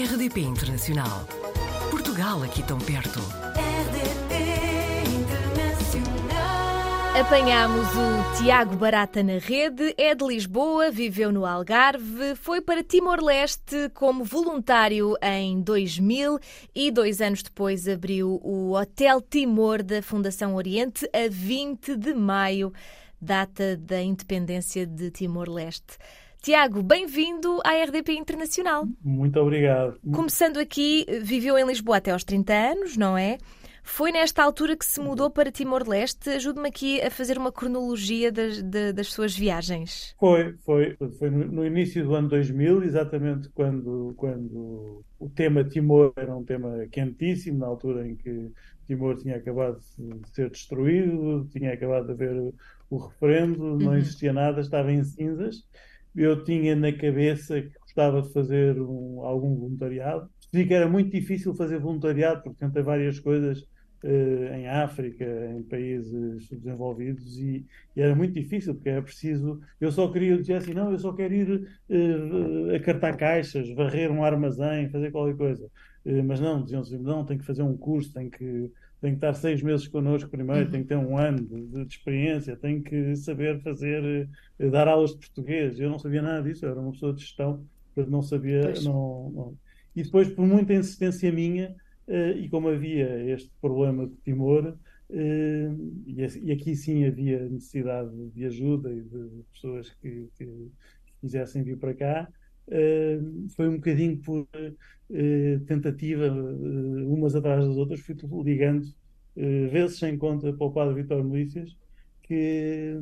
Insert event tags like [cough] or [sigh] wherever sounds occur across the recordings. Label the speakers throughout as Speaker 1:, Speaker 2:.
Speaker 1: RDP Internacional. Portugal aqui tão perto.
Speaker 2: RDP Internacional.
Speaker 3: Apanhámos o Tiago Barata na rede, é de Lisboa, viveu no Algarve, foi para Timor-Leste como voluntário em 2000 e dois anos depois abriu o Hotel Timor da Fundação Oriente a 20 de maio, data da independência de Timor-Leste. Tiago, bem-vindo à RDP Internacional.
Speaker 4: Muito obrigado.
Speaker 3: Começando aqui, viveu em Lisboa até aos 30 anos, não é? Foi nesta altura que se mudou para Timor-Leste. Ajude-me aqui a fazer uma cronologia das, de- das suas viagens.
Speaker 4: Foi, foi, foi no, início do ano 2000, exatamente quando, quando o tema Timor era um tema quentíssimo, na altura em que Timor tinha acabado de ser destruído, tinha acabado de haver o referendo, não
Speaker 3: Uhum.
Speaker 4: existia nada, estava em cinzas. Eu tinha na cabeça que gostava de fazer um- algum voluntariado. Percebi que era muito difícil fazer voluntariado, porque tentei várias coisas eh, em África, em países subdesenvolvidos, e, e era muito difícil, porque era preciso. Eu só queria dizer assim: não, eu só quero ir eh, acartar caixas, varrer um armazém, fazer qualquer coisa. Eh, mas não, diziam assim: não, tem que fazer um curso, tem que, tem que estar seis meses connosco primeiro,
Speaker 3: Uhum.
Speaker 4: tem que ter um ano de, de experiência, tem que saber fazer, eh, dar aulas de português. Eu não sabia nada disso, eu era uma pessoa de gestão, portanto não sabia. Não, não. E depois, por muita insistência minha, eh, e como havia este problema de Timor, eh, e, aqui sim havia necessidade de ajuda e de pessoas que, que quisessem vir para cá, foi um bocadinho por eh, tentativa, eh, umas atrás das outras, fui ligando, eh, vezes sem conta, para o padre Vítor Milícias, que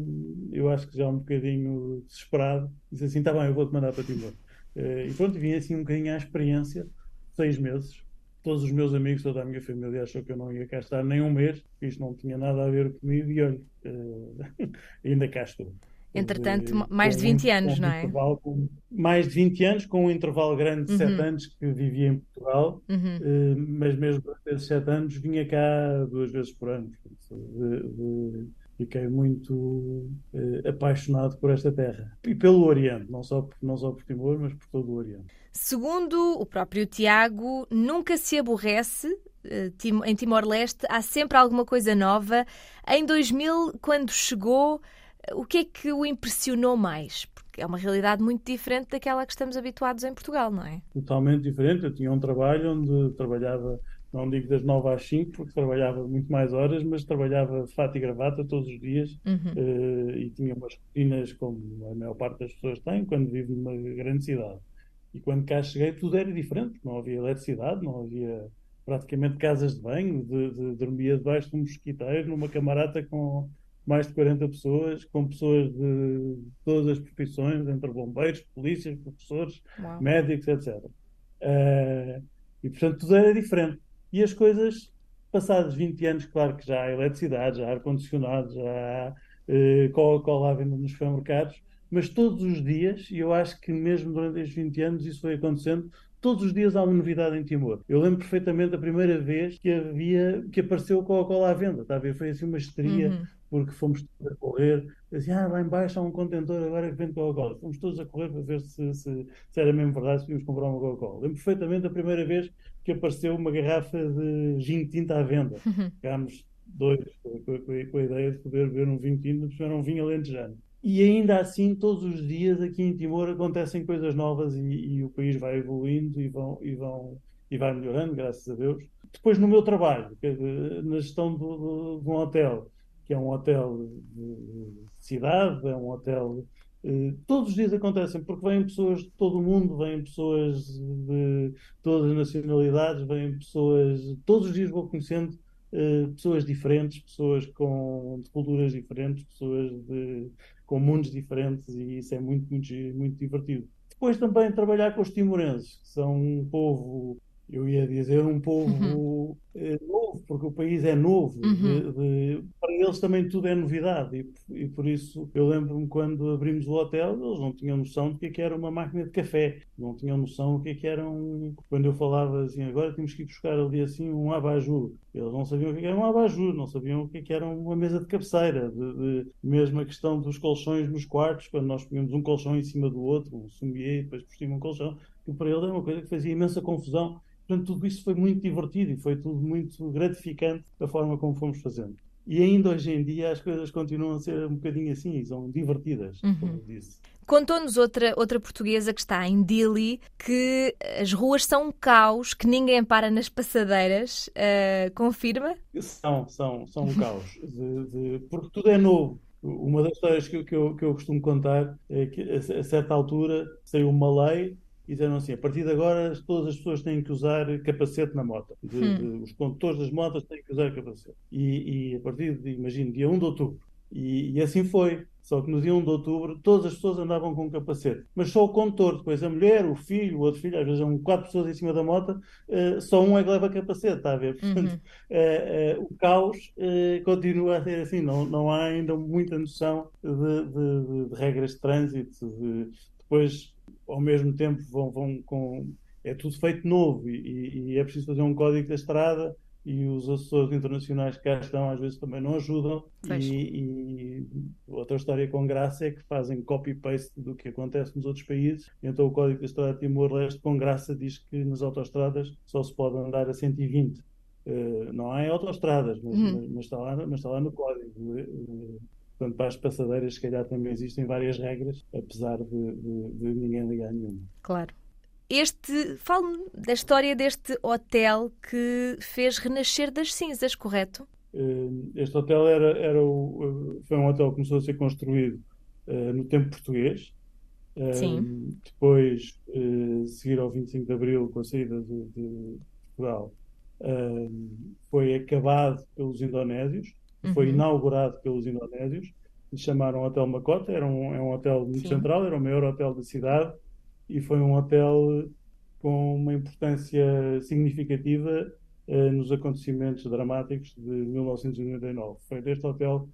Speaker 4: eu acho que já um bocadinho desesperado, disse assim: está bem, eu vou-te mandar para Timor. Eh, e pronto, vim assim um bocadinho à experiência, seis meses. Todos os meus amigos, toda a minha família achou que eu não ia cá estar nem um mês, isto não tinha nada a ver comigo, e olha, eh, [laughs] ainda cá estou.
Speaker 3: Entretanto,
Speaker 4: Eh,
Speaker 3: mais de
Speaker 4: com um-
Speaker 3: 20 anos,
Speaker 4: um
Speaker 3: não é?
Speaker 4: com- mais de 20 anos, com um intervalo grande de
Speaker 3: Uhum.
Speaker 4: sete anos que vivia em Portugal,
Speaker 3: Uhum.
Speaker 4: eh, mas mesmo durante esses sete anos vinha cá duas vezes por ano. De- de- fiquei muito eh, apaixonado por esta terra e pelo Oriente, não só por, não só por Timor, mas por todo o Oriente.
Speaker 3: Segundo o próprio Tiago, nunca se aborrece. eh, Em Timor-Leste há sempre alguma coisa nova. Em 2000, quando chegou, eh, o que é que o impressionou mais? Porque é uma realidade muito diferente daquela que estamos habituados em Portugal, não é?
Speaker 4: Totalmente diferente. Eu tinha um trabalho onde trabalhava, não digo das 9 às 5, porque trabalhava muito mais horas, mas trabalhava fato e gravata todos os dias.
Speaker 3: Uhum.
Speaker 4: eh, e tinha umas rotinas como a maior parte das pessoas tem quando vive numa grande cidade. E quando cá cheguei, tudo era diferente, não havia eletricidade, não havia praticamente casas de banho, de, de- dormia debaixo de um mosquiteiro, numa camarata com mais de 40 pessoas, com pessoas de todas as profissões, entre bombeiros, polícias, professores,
Speaker 3: Uau.
Speaker 4: médicos, etc. Eh, e portanto tudo era diferente. E as coisas, passados 20 anos, claro que já há eletricidade, já há ar-condicionado, já há eh, Coca-Cola à venda nos supermercados, mas todos os dias, e eu acho que mesmo durante estes 20 anos isso foi acontecendo, todos os dias há uma novidade em Timor. Eu lembro perfeitamente a primeira vez que havia, que apareceu Coca-Cola à venda, está a ver? Foi assim uma histeria
Speaker 3: Uhum.
Speaker 4: porque fomos todos a correr, assim, ah, lá embaixo há um contentor agora que vende Coca-Cola. Fomos todos a correr para ver se, se, se era mesmo verdade, se podíamos comprar uma Coca-Cola. Lembro perfeitamente a primeira vez que apareceu uma garrafa de gin tinta à venda.
Speaker 3: Uhum.
Speaker 4: Ficámos dois com, com- com a ideia de poder beber um vinho tinto, mas era um vinho alentejano. E ainda assim, todos os dias aqui em Timor acontecem coisas novas e, e o país vai evoluindo e, vão, e, vão, e vai melhorando, graças a Deus. Depois, no meu trabalho, na gestão do- do- de um hotel, que é um hotel de, de cidade, é um hotel. eh, todos os dias acontecem, porque vêm pessoas de todo o mundo, vêm pessoas de todas as nacionalidades, vêm pessoas. Todos os dias vou conhecendo eh, pessoas diferentes, pessoas com, de culturas diferentes, pessoas de, com mundos diferentes, e isso é muito, muito, muito divertido. Depois também trabalhar com os timorenses, que são um povo, eu ia dizer, um povo eh, novo, porque o país é novo.
Speaker 3: Uhum.
Speaker 4: de- de- para eles também tudo é novidade. E, e por isso eu lembro-me quando abrimos o hotel, eles não tinham noção do que é que era uma máquina de café, não tinham noção do que é que era um. Quando eu falava assim, agora temos que ir buscar ali assim um abajur. Eles não sabiam o que é que era um abajur, não sabiam o que que era uma mesa de cabeceira. De, de- mesmo a questão dos colchões nos quartos, quando nós punhamos um colchão em cima do outro, um sommier, e depois por cima um colchão, que para eles era uma coisa que fazia imensa confusão. Portanto, tudo isso foi muito divertido e foi tudo muito gratificante da forma como fomos fazendo. E ainda hoje em dia as coisas continuam a ser um bocadinho assim, são divertidas, como eu disse.
Speaker 3: Contou-nos outra, outra portuguesa que está em Dili que as ruas são um caos, que ninguém para nas passadeiras. Ah, confirma?
Speaker 4: São, são, são um caos, [laughs] de- de- porque tudo é novo. Uma das histórias que, eu- que eu, que eu costumo contar é que a, a certa altura saiu uma lei e disseram assim, a partir de agora todas as pessoas têm que usar capacete na moto. De- de- os condutores das motas têm que usar capacete. E, e a partir de, imagino, dia 1 de outubro. E, e assim foi. Só que no dia 1 de outubro todas as pessoas andavam com capacete. Mas só o condutor, depois a mulher, o filho, o outro filho, às vezes são quatro pessoas em cima da moto, eh, só um é que leva capacete, está a ver? Portanto, eh, eh, o caos continua a ser assim, não, não há ainda muita noção de, de- regras de trânsito. de- depois, ao mesmo tempo, vão, vão com. É tudo feito novo e, e- é preciso fazer um código da estrada e os assessores internacionais que cá estão às vezes também não ajudam. E, e outra história com graça é que fazem copy-paste do que acontece nos outros países. Então o Código da Estrada de Timor-Leste, com graça, diz que nas autoestradas só se pode andar a 120. Eh, não há em autoestradas, mas,
Speaker 3: Uhum.
Speaker 4: mas- mas está lá, mas está lá no código. Eh, Portanto, para as passadeiras, se calhar também existem várias regras, apesar de, de- de ninguém ligar nenhuma.
Speaker 3: Claro. Este, fale-me da história deste hotel que fez renascer das cinzas, correto?
Speaker 4: Eh, Este hotel era, era o, eh, foi um hotel que começou a ser construído eh, no tempo português.
Speaker 3: Sim.
Speaker 4: Depois, eh, seguir ao 25 de Abril, com a saída de, de Portugal, eh, foi acabado pelos indonésios, foi
Speaker 3: Uhum.
Speaker 4: inaugurado pelos indonésios, lhe chamaram Hotel Macota, era um, é um hotel muito
Speaker 3: Sim.
Speaker 4: central, era o maior hotel da cidade e foi um hotel com uma importância significativa eh, nos acontecimentos dramáticos de 1999. Foi deste hotel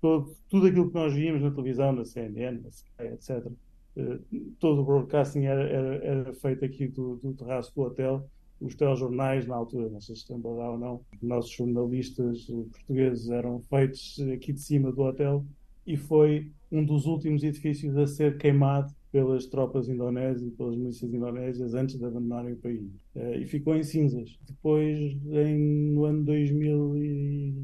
Speaker 4: todo, tudo aquilo que nós víamos na televisão, na CNN, na Sky, etc. eh, todo o broadcasting era, era, era feito aqui do, do terraço do hotel. Os telejornais, na altura, não sei se lembra ou não, os nossos jornalistas eh, portugueses eram feitos aqui de cima do hotel e foi um dos últimos edifícios a ser queimado pelas tropas indonésias pelas milícias indonésias antes de abandonarem o país. Eh, e ficou em cinzas. Depois, em, no ano 2000 e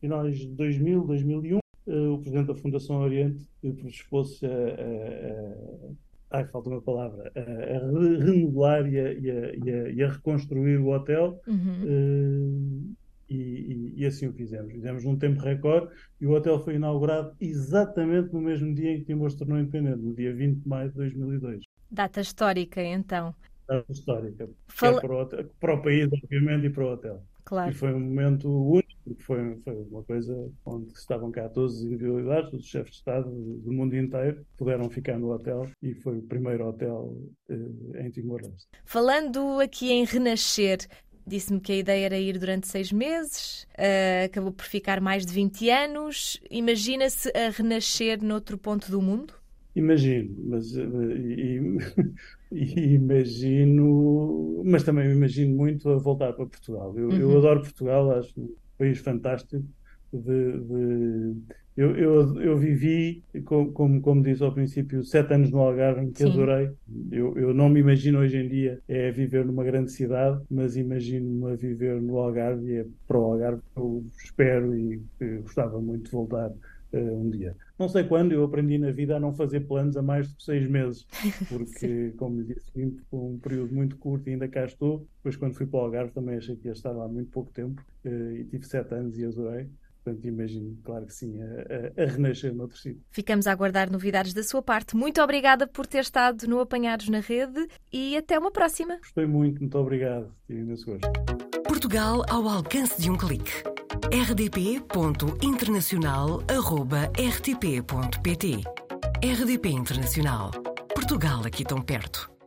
Speaker 4: finais de 2000, 2001, eh, o presidente da Fundação Oriente predispôs-se a, a- a- Ai, falta uma palavra. A, a re- renovar e a, e a- e a- reconstruir o hotel
Speaker 3: Uhum.
Speaker 4: eh, e, e- assim o fizemos. Fizemos num tempo recorde e o hotel foi inaugurado exatamente no mesmo dia em que Timor se tornou independente, no dia 20 de maio de 2002.
Speaker 3: Data histórica, então.
Speaker 4: Data histórica. que
Speaker 3: Fala-
Speaker 4: é para, o hotel- para o país, obviamente, e para o hotel.
Speaker 3: Claro.
Speaker 4: E foi um momento único, porque foi, foi uma coisa onde estavam cá todas as individualidades, todos os chefes de Estado do mundo inteiro, puderam ficar no hotel e foi o primeiro hotel eh, em Timor-Leste.
Speaker 3: Falando aqui em renascer, disse-me que a ideia era ir durante seis meses, ah, acabou por ficar mais de 20 anos. Imagina-se a renascer noutro ponto do mundo?
Speaker 4: Imagino, mas eh, e- e [laughs] imagino, mas também me imagino muito a voltar para Portugal. Eu, eu
Speaker 3: Uhum.
Speaker 4: adoro Portugal, acho um país fantástico. De, de- eu, eu, eu vivi, co- como, como disse ao princípio, sete anos no Algarve, que
Speaker 3: Sim.
Speaker 4: adorei. Eu, eu não me imagino hoje em dia é viver numa grande cidade, mas imagino-me a viver no Algarve e é para o Algarve que eu espero e eh, gostava muito de voltar eh, um dia. Não sei quando, eu aprendi na vida a não fazer planos a mais de seis meses, porque, [laughs] como lhe disse, vim por um período muito curto e ainda cá estou. Depois, quando fui para o Algarve, também achei que ia estar lá muito pouco tempo eh, e tive sete anos e adorei. Portanto, imagino, claro que sim, a, a, a renascer noutro sítio.
Speaker 3: Ficamos a aguardar novidades da sua parte. Muito obrigada por ter estado no Apanhados na Rede e até uma próxima.
Speaker 4: Gostei muito, muito obrigado. Tive imenso gosto.
Speaker 1: Portugal ao alcance de um clique. rdp.internacional.rtp.pt RDP Internacional. Portugal aqui tão perto.